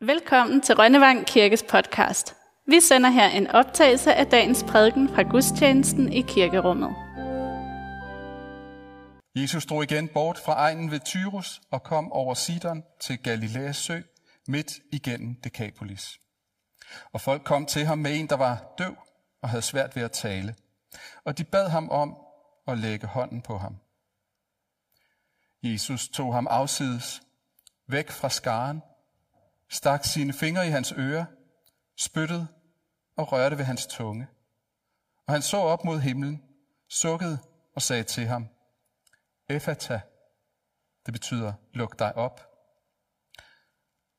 Velkommen til Rønnevang Kirkes podcast. Vi sender her en optagelse af dagens prædiken fra gudstjenesten i kirkerummet. Jesus drog igen bort fra egnen ved Tyrus og kom over Sidon til Galileas sø, midt igennem Decapolis. Og folk kom til ham med en, der var døv og havde svært ved at tale. Og de bad ham om at lægge hånden på ham. Jesus tog ham afsides, væk fra skaren, stak sine fingre i hans ører, spyttede og rørte ved hans tunge. Og han så op mod himlen, sukkede og sagde til ham, Efata, det betyder, luk dig op.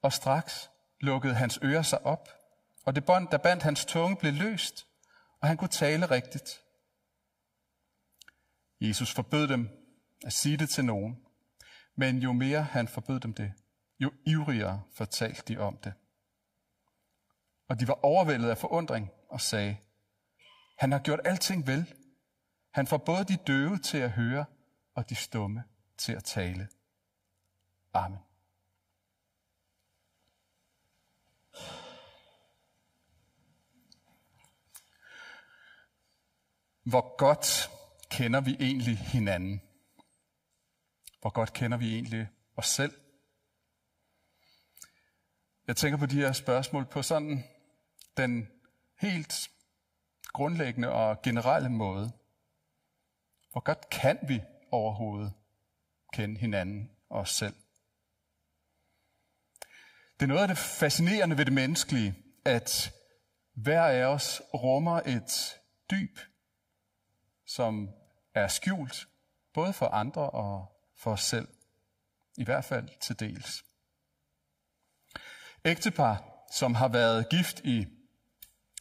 Og straks lukkede hans ører sig op, og det bånd, der bandt hans tunge, blev løst, og han kunne tale rigtigt. Jesus forbød dem at sige det til nogen, men jo mere han forbød dem det, jo ivrigere fortalte de om det. Og de var overvældet af forundring og sagde, han har gjort alting vel. Han får både de døve til at høre og de stumme til at tale. Amen. Hvor godt kender vi egentlig hinanden? Hvor godt kender vi egentlig os selv? Jeg tænker på de her spørgsmål på sådan den helt grundlæggende og generelle måde. Hvor godt kan vi overhovedet kende hinanden og os selv? Det er noget af det fascinerende ved det menneskelige, at hver af os rummer et dyb, som er skjult, både for andre og for os selv. I hvert fald til dels. Ægtepar, som har været gift i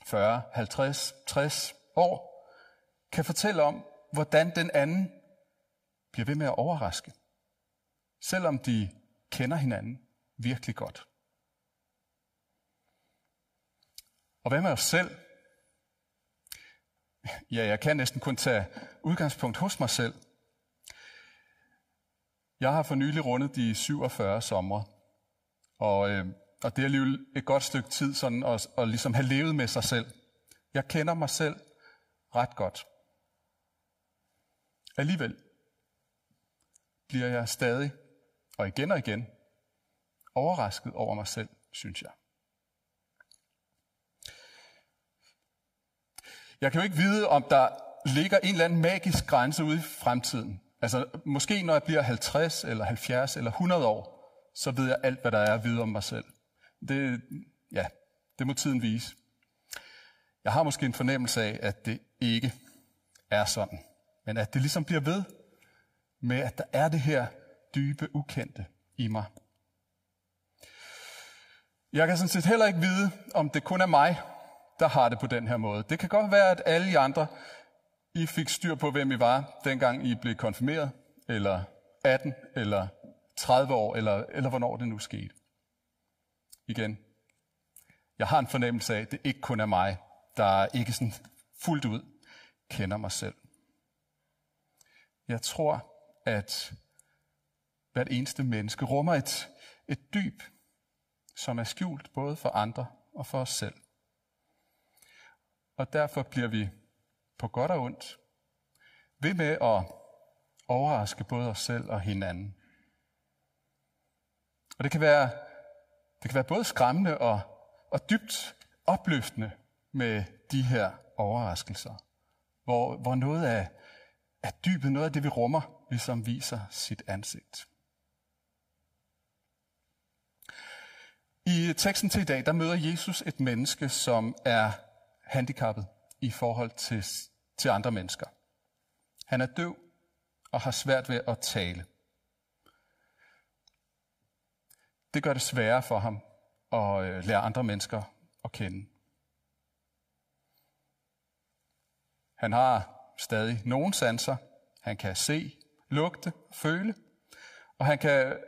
40, 50, 60 år, kan fortælle om, hvordan den anden bliver ved med at overraske, selvom de kender hinanden virkelig godt. Og hvad med os selv? Ja, jeg kan næsten kun tage udgangspunkt hos mig selv. Jeg har for nylig rundet de 47 somre, og øh, og det er alligevel et godt stykke tid sådan at, at ligesom have levet med sig selv. Jeg kender mig selv ret godt. Alligevel bliver jeg stadig, og igen og igen, overrasket over mig selv, synes jeg. Jeg kan jo ikke vide, om der ligger en eller anden magisk grænse ude i fremtiden. Altså, måske når jeg bliver 50 eller 70 eller 100 år, så ved jeg alt, hvad der er at vide om mig selv. Det, ja, det må tiden vise. Jeg har måske en fornemmelse af, at det ikke er sådan. Men at det ligesom bliver ved med, at der er det her dybe ukendte i mig. Jeg kan sådan set heller ikke vide, om det kun er mig, der har det på den her måde. Det kan godt være, at alle I andre, I fik styr på, hvem I var, dengang I blev konfirmeret, eller 18, eller 30 år, eller, eller hvornår det nu skete igen. Jeg har en fornemmelse af, at det ikke kun er mig, der ikke sådan fuldt ud kender mig selv. Jeg tror, at hvert eneste menneske rummer et, et dyb, som er skjult både for andre og for os selv. Og derfor bliver vi på godt og ondt ved med at overraske både os selv og hinanden. Og det kan være det kan være både skræmmende og, og dybt opløftende med de her overraskelser, hvor, hvor noget af, af dybet, noget af det vi rummer, ligesom viser sit ansigt. I teksten til i dag, der møder Jesus et menneske, som er handicappet i forhold til, til andre mennesker. Han er døv og har svært ved at tale. Det gør det sværere for ham at øh, lære andre mennesker at kende. Han har stadig nogle sanser. Han kan se, lugte, føle, og han kan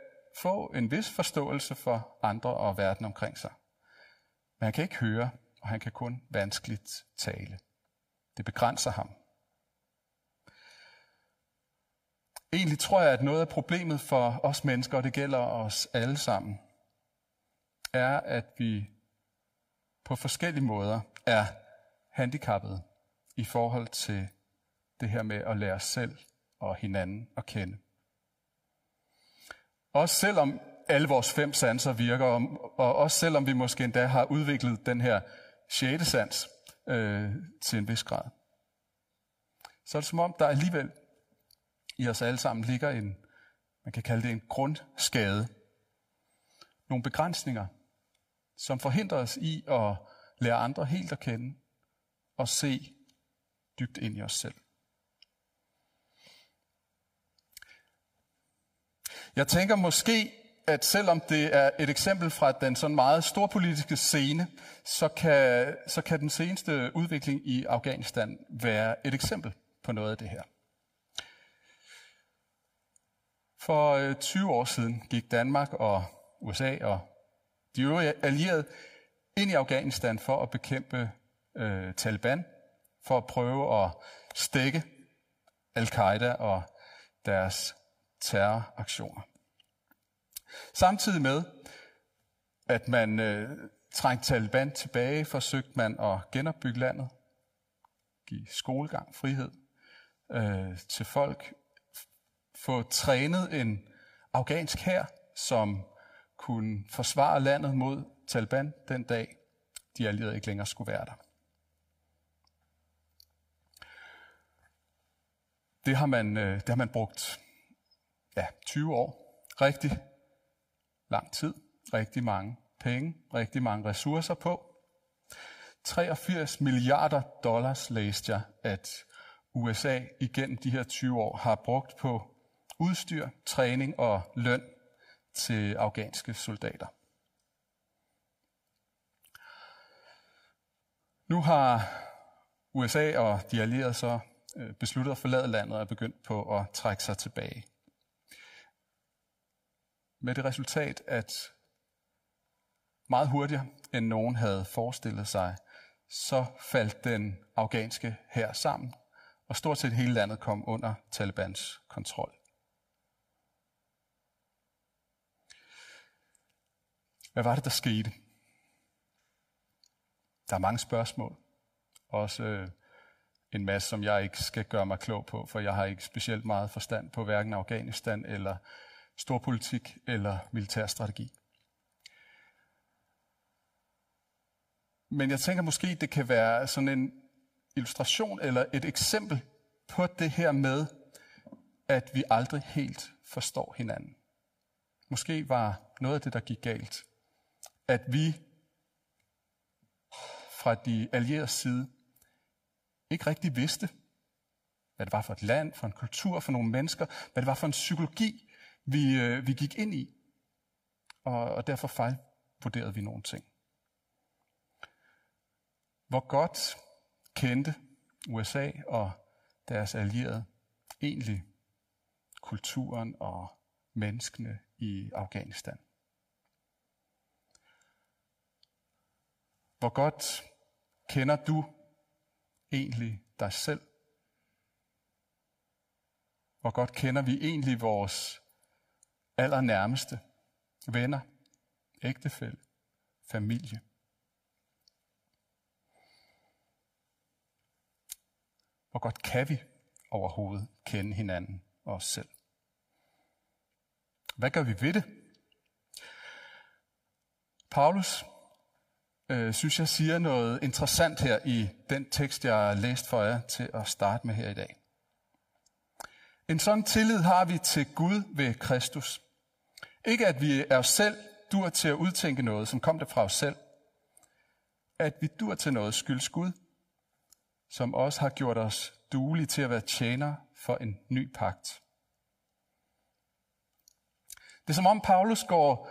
få en vis forståelse for andre og verden omkring sig. Men han kan ikke høre, og han kan kun vanskeligt tale. Det begrænser ham. Egentlig tror jeg, at noget af problemet for os mennesker, og det gælder os alle sammen, er, at vi på forskellige måder er handicappede i forhold til det her med at lære os selv og hinanden at kende. Også selvom alle vores fem sanser virker, og også selvom vi måske endda har udviklet den her sjette sans øh, til en vis grad, så er det som om, der alligevel i os alle sammen ligger en, man kan kalde det en grundskade. Nogle begrænsninger, som forhindrer os i at lære andre helt at kende og se dybt ind i os selv. Jeg tænker måske, at selvom det er et eksempel fra den sådan meget storpolitiske scene, så kan, så kan den seneste udvikling i Afghanistan være et eksempel på noget af det her. For øh, 20 år siden gik Danmark og USA og de øvrige allierede ind i Afghanistan for at bekæmpe øh, Taliban, for at prøve at stikke al-Qaida og deres terroraktioner. Samtidig med, at man øh, trængte Taliban tilbage, forsøgte man at genopbygge landet, give skolegang, frihed øh, til folk, få trænet en afghansk hær, som kunne forsvare landet mod Taliban den dag, de allierede ikke længere skulle være der. Det har man, øh, det har man brugt ja, 20 år. Rigtig lang tid, rigtig mange penge, rigtig mange ressourcer på. 83 milliarder dollars læste jeg, at USA igennem de her 20 år har brugt på udstyr, træning og løn til afghanske soldater. Nu har USA og de allierede så øh, besluttet at forlade landet og er begyndt på at trække sig tilbage. Med det resultat, at meget hurtigere end nogen havde forestillet sig, så faldt den afghanske hær sammen, og stort set hele landet kom under Talibans kontrol. Hvad var det, der skete? Der er mange spørgsmål. Også øh, en masse, som jeg ikke skal gøre mig klog på, for jeg har ikke specielt meget forstand på hverken Afghanistan eller storpolitik eller militærstrategi. Men jeg tænker måske, det kan være sådan en illustration eller et eksempel på det her med, at vi aldrig helt forstår hinanden. Måske var noget af det, der gik galt, at vi fra de allierede side ikke rigtig vidste, hvad det var for et land, for en kultur, for nogle mennesker, hvad det var for en psykologi, vi, øh, vi gik ind i. Og, og derfor fejlvurderede vi nogle ting. Hvor godt kendte USA og deres allierede egentlig kulturen og menneskene i Afghanistan. Hvor godt kender du egentlig dig selv? Hvor godt kender vi egentlig vores allernærmeste venner, ægtefælle, familie? Hvor godt kan vi overhovedet kende hinanden og os selv? Hvad gør vi ved det? Paulus øh, synes jeg siger noget interessant her i den tekst, jeg har læst for jer til at starte med her i dag. En sådan tillid har vi til Gud ved Kristus. Ikke at vi er os selv dur til at udtænke noget, som kom der fra os selv. At vi dur til noget skyldes Gud, som også har gjort os duelige til at være tjener for en ny pagt. Det er som om Paulus går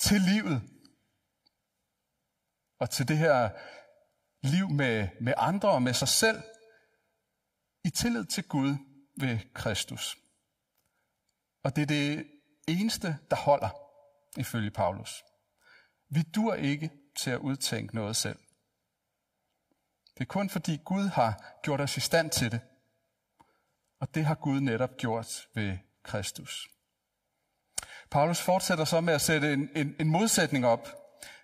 til livet og til det her liv med, med andre og med sig selv i tillid til Gud ved Kristus. Og det er det eneste, der holder, ifølge Paulus. Vi dur ikke til at udtænke noget selv. Det er kun fordi Gud har gjort os i stand til det. Og det har Gud netop gjort ved Kristus. Paulus fortsætter så med at sætte en, en, en modsætning op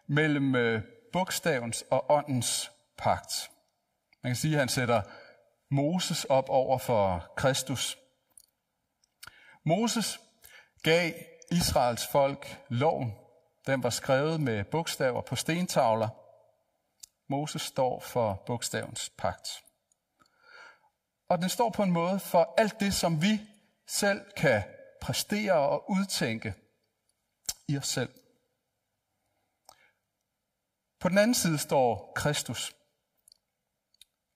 mellem øh, bogstavens og åndens pagt. Man kan sige, at han sætter Moses op over for Kristus. Moses gav Israels folk loven. Den var skrevet med bogstaver på stentavler. Moses står for bogstavens pagt. Og den står på en måde for alt det, som vi selv kan præstere og udtænke i os selv. På den anden side står Kristus,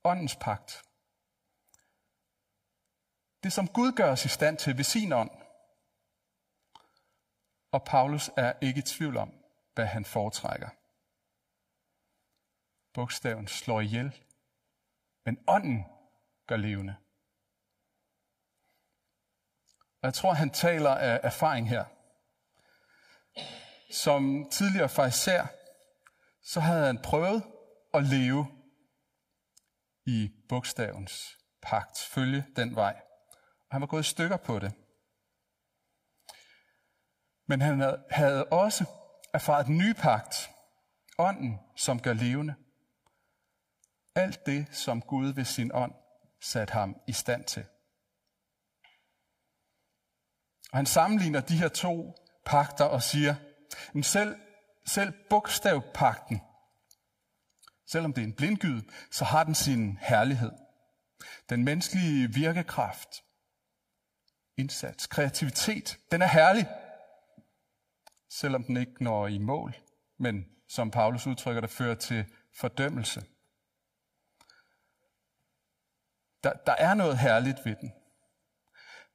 åndens pagt. Det, som Gud gør os i stand til ved sin ånd. Og Paulus er ikke i tvivl om, hvad han foretrækker. Bogstaven slår ihjel, men ånden gør levende. Og jeg tror, han taler af erfaring her. Som tidligere fariser, så havde han prøvet at leve i bogstavens pagt, følge den vej. Og han var gået i stykker på det. Men han havde også erfaret den nye pagt, ånden, som gør levende. Alt det, som Gud ved sin ånd satte ham i stand til. Og han sammenligner de her to pakter og siger, men selv, selv bogstavpakten, selvom det er en blindgyd, så har den sin herlighed. Den menneskelige virkekraft, indsats, kreativitet, den er herlig, selvom den ikke når i mål, men som Paulus udtrykker det, fører til fordømmelse. Der, der er noget herligt ved den.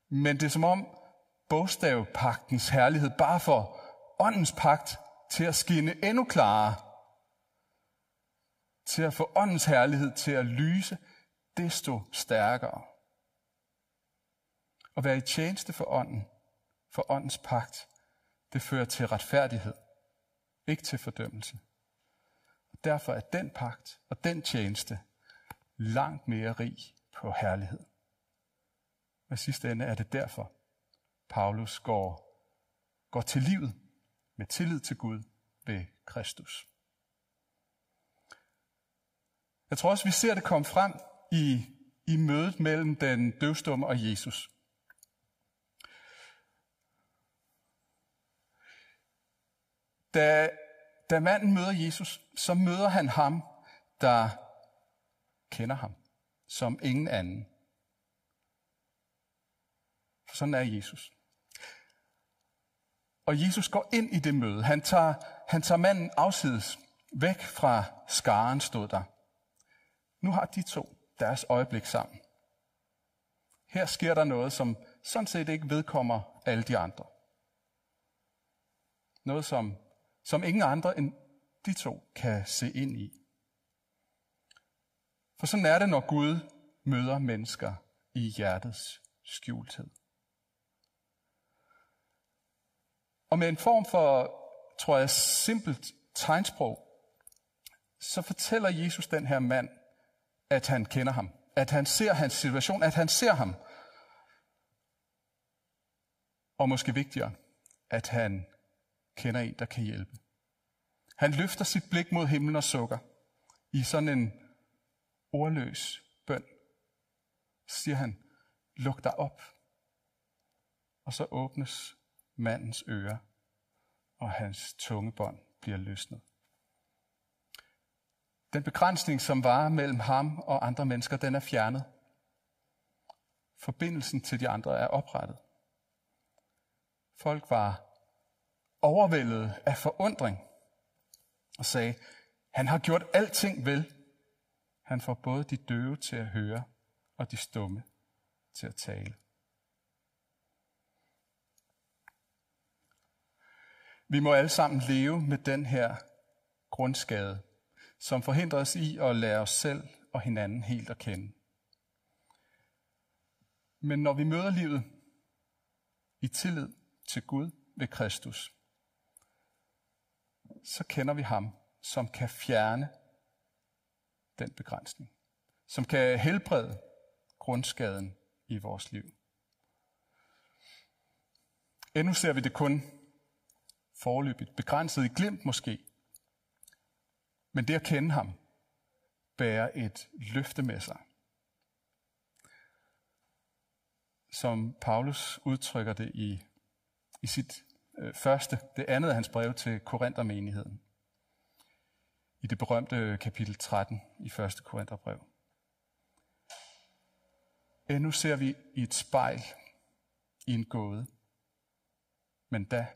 Men det er som om bogstavpagtens herlighed bare for åndens pagt til at skinne endnu klarere. Til at få åndens herlighed til at lyse desto stærkere. At være i tjeneste for ånden, for åndens pagt, det fører til retfærdighed, ikke til fordømmelse. Og derfor er den pagt og den tjeneste langt mere rig på herlighed. Og i sidste ende er det derfor, Paulus går, går til livet med tillid til Gud ved Kristus. Jeg tror også, vi ser det komme frem i, i mødet mellem den døvstumme og Jesus. Da, da manden møder Jesus, så møder han ham, der kender ham som ingen anden. For sådan er Jesus. Og Jesus går ind i det møde. Han tager, han tager manden afsides, væk fra skaren stod der. Nu har de to deres øjeblik sammen. Her sker der noget, som sådan set ikke vedkommer alle de andre. Noget, som, som ingen andre end de to kan se ind i. For sådan er det, når Gud møder mennesker i hjertets skjulthed. Og med en form for, tror jeg, simpelt tegnsprog, så fortæller Jesus den her mand, at han kender ham. At han ser hans situation, at han ser ham. Og måske vigtigere, at han kender en, der kan hjælpe. Han løfter sit blik mod himlen og sukker i sådan en ordløs bøn. Så siger han, luk dig op. Og så åbnes mandens ører, og hans tungebånd bliver løsnet. Den begrænsning, som var mellem ham og andre mennesker, den er fjernet. Forbindelsen til de andre er oprettet. Folk var overvældet af forundring og sagde, han har gjort alting vel. Han får både de døve til at høre og de stumme til at tale. Vi må alle sammen leve med den her grundskade, som forhindrer os i at lære os selv og hinanden helt at kende. Men når vi møder livet i tillid til Gud ved Kristus, så kender vi ham, som kan fjerne den begrænsning, som kan helbrede grundskaden i vores liv. Endnu ser vi det kun forløbigt, begrænset i glimt måske. Men det at kende ham bærer et løfte med sig. Som Paulus udtrykker det i, i sit øh, første, det andet af hans brev til Korinthermenigheden. I det berømte kapitel 13 i første Korintherbrev. Endnu ser vi i et spejl i en gåde. Men da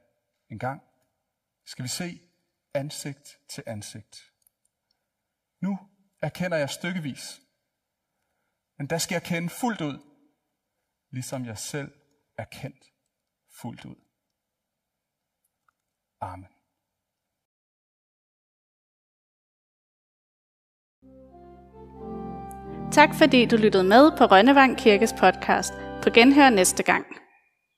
en gang skal vi se ansigt til ansigt. Nu erkender jeg stykkevis, men der skal jeg kende fuldt ud, ligesom jeg selv er kendt fuldt ud. Amen. Tak fordi du lyttede med på Rønnevang Kirkes podcast. På genhør næste gang.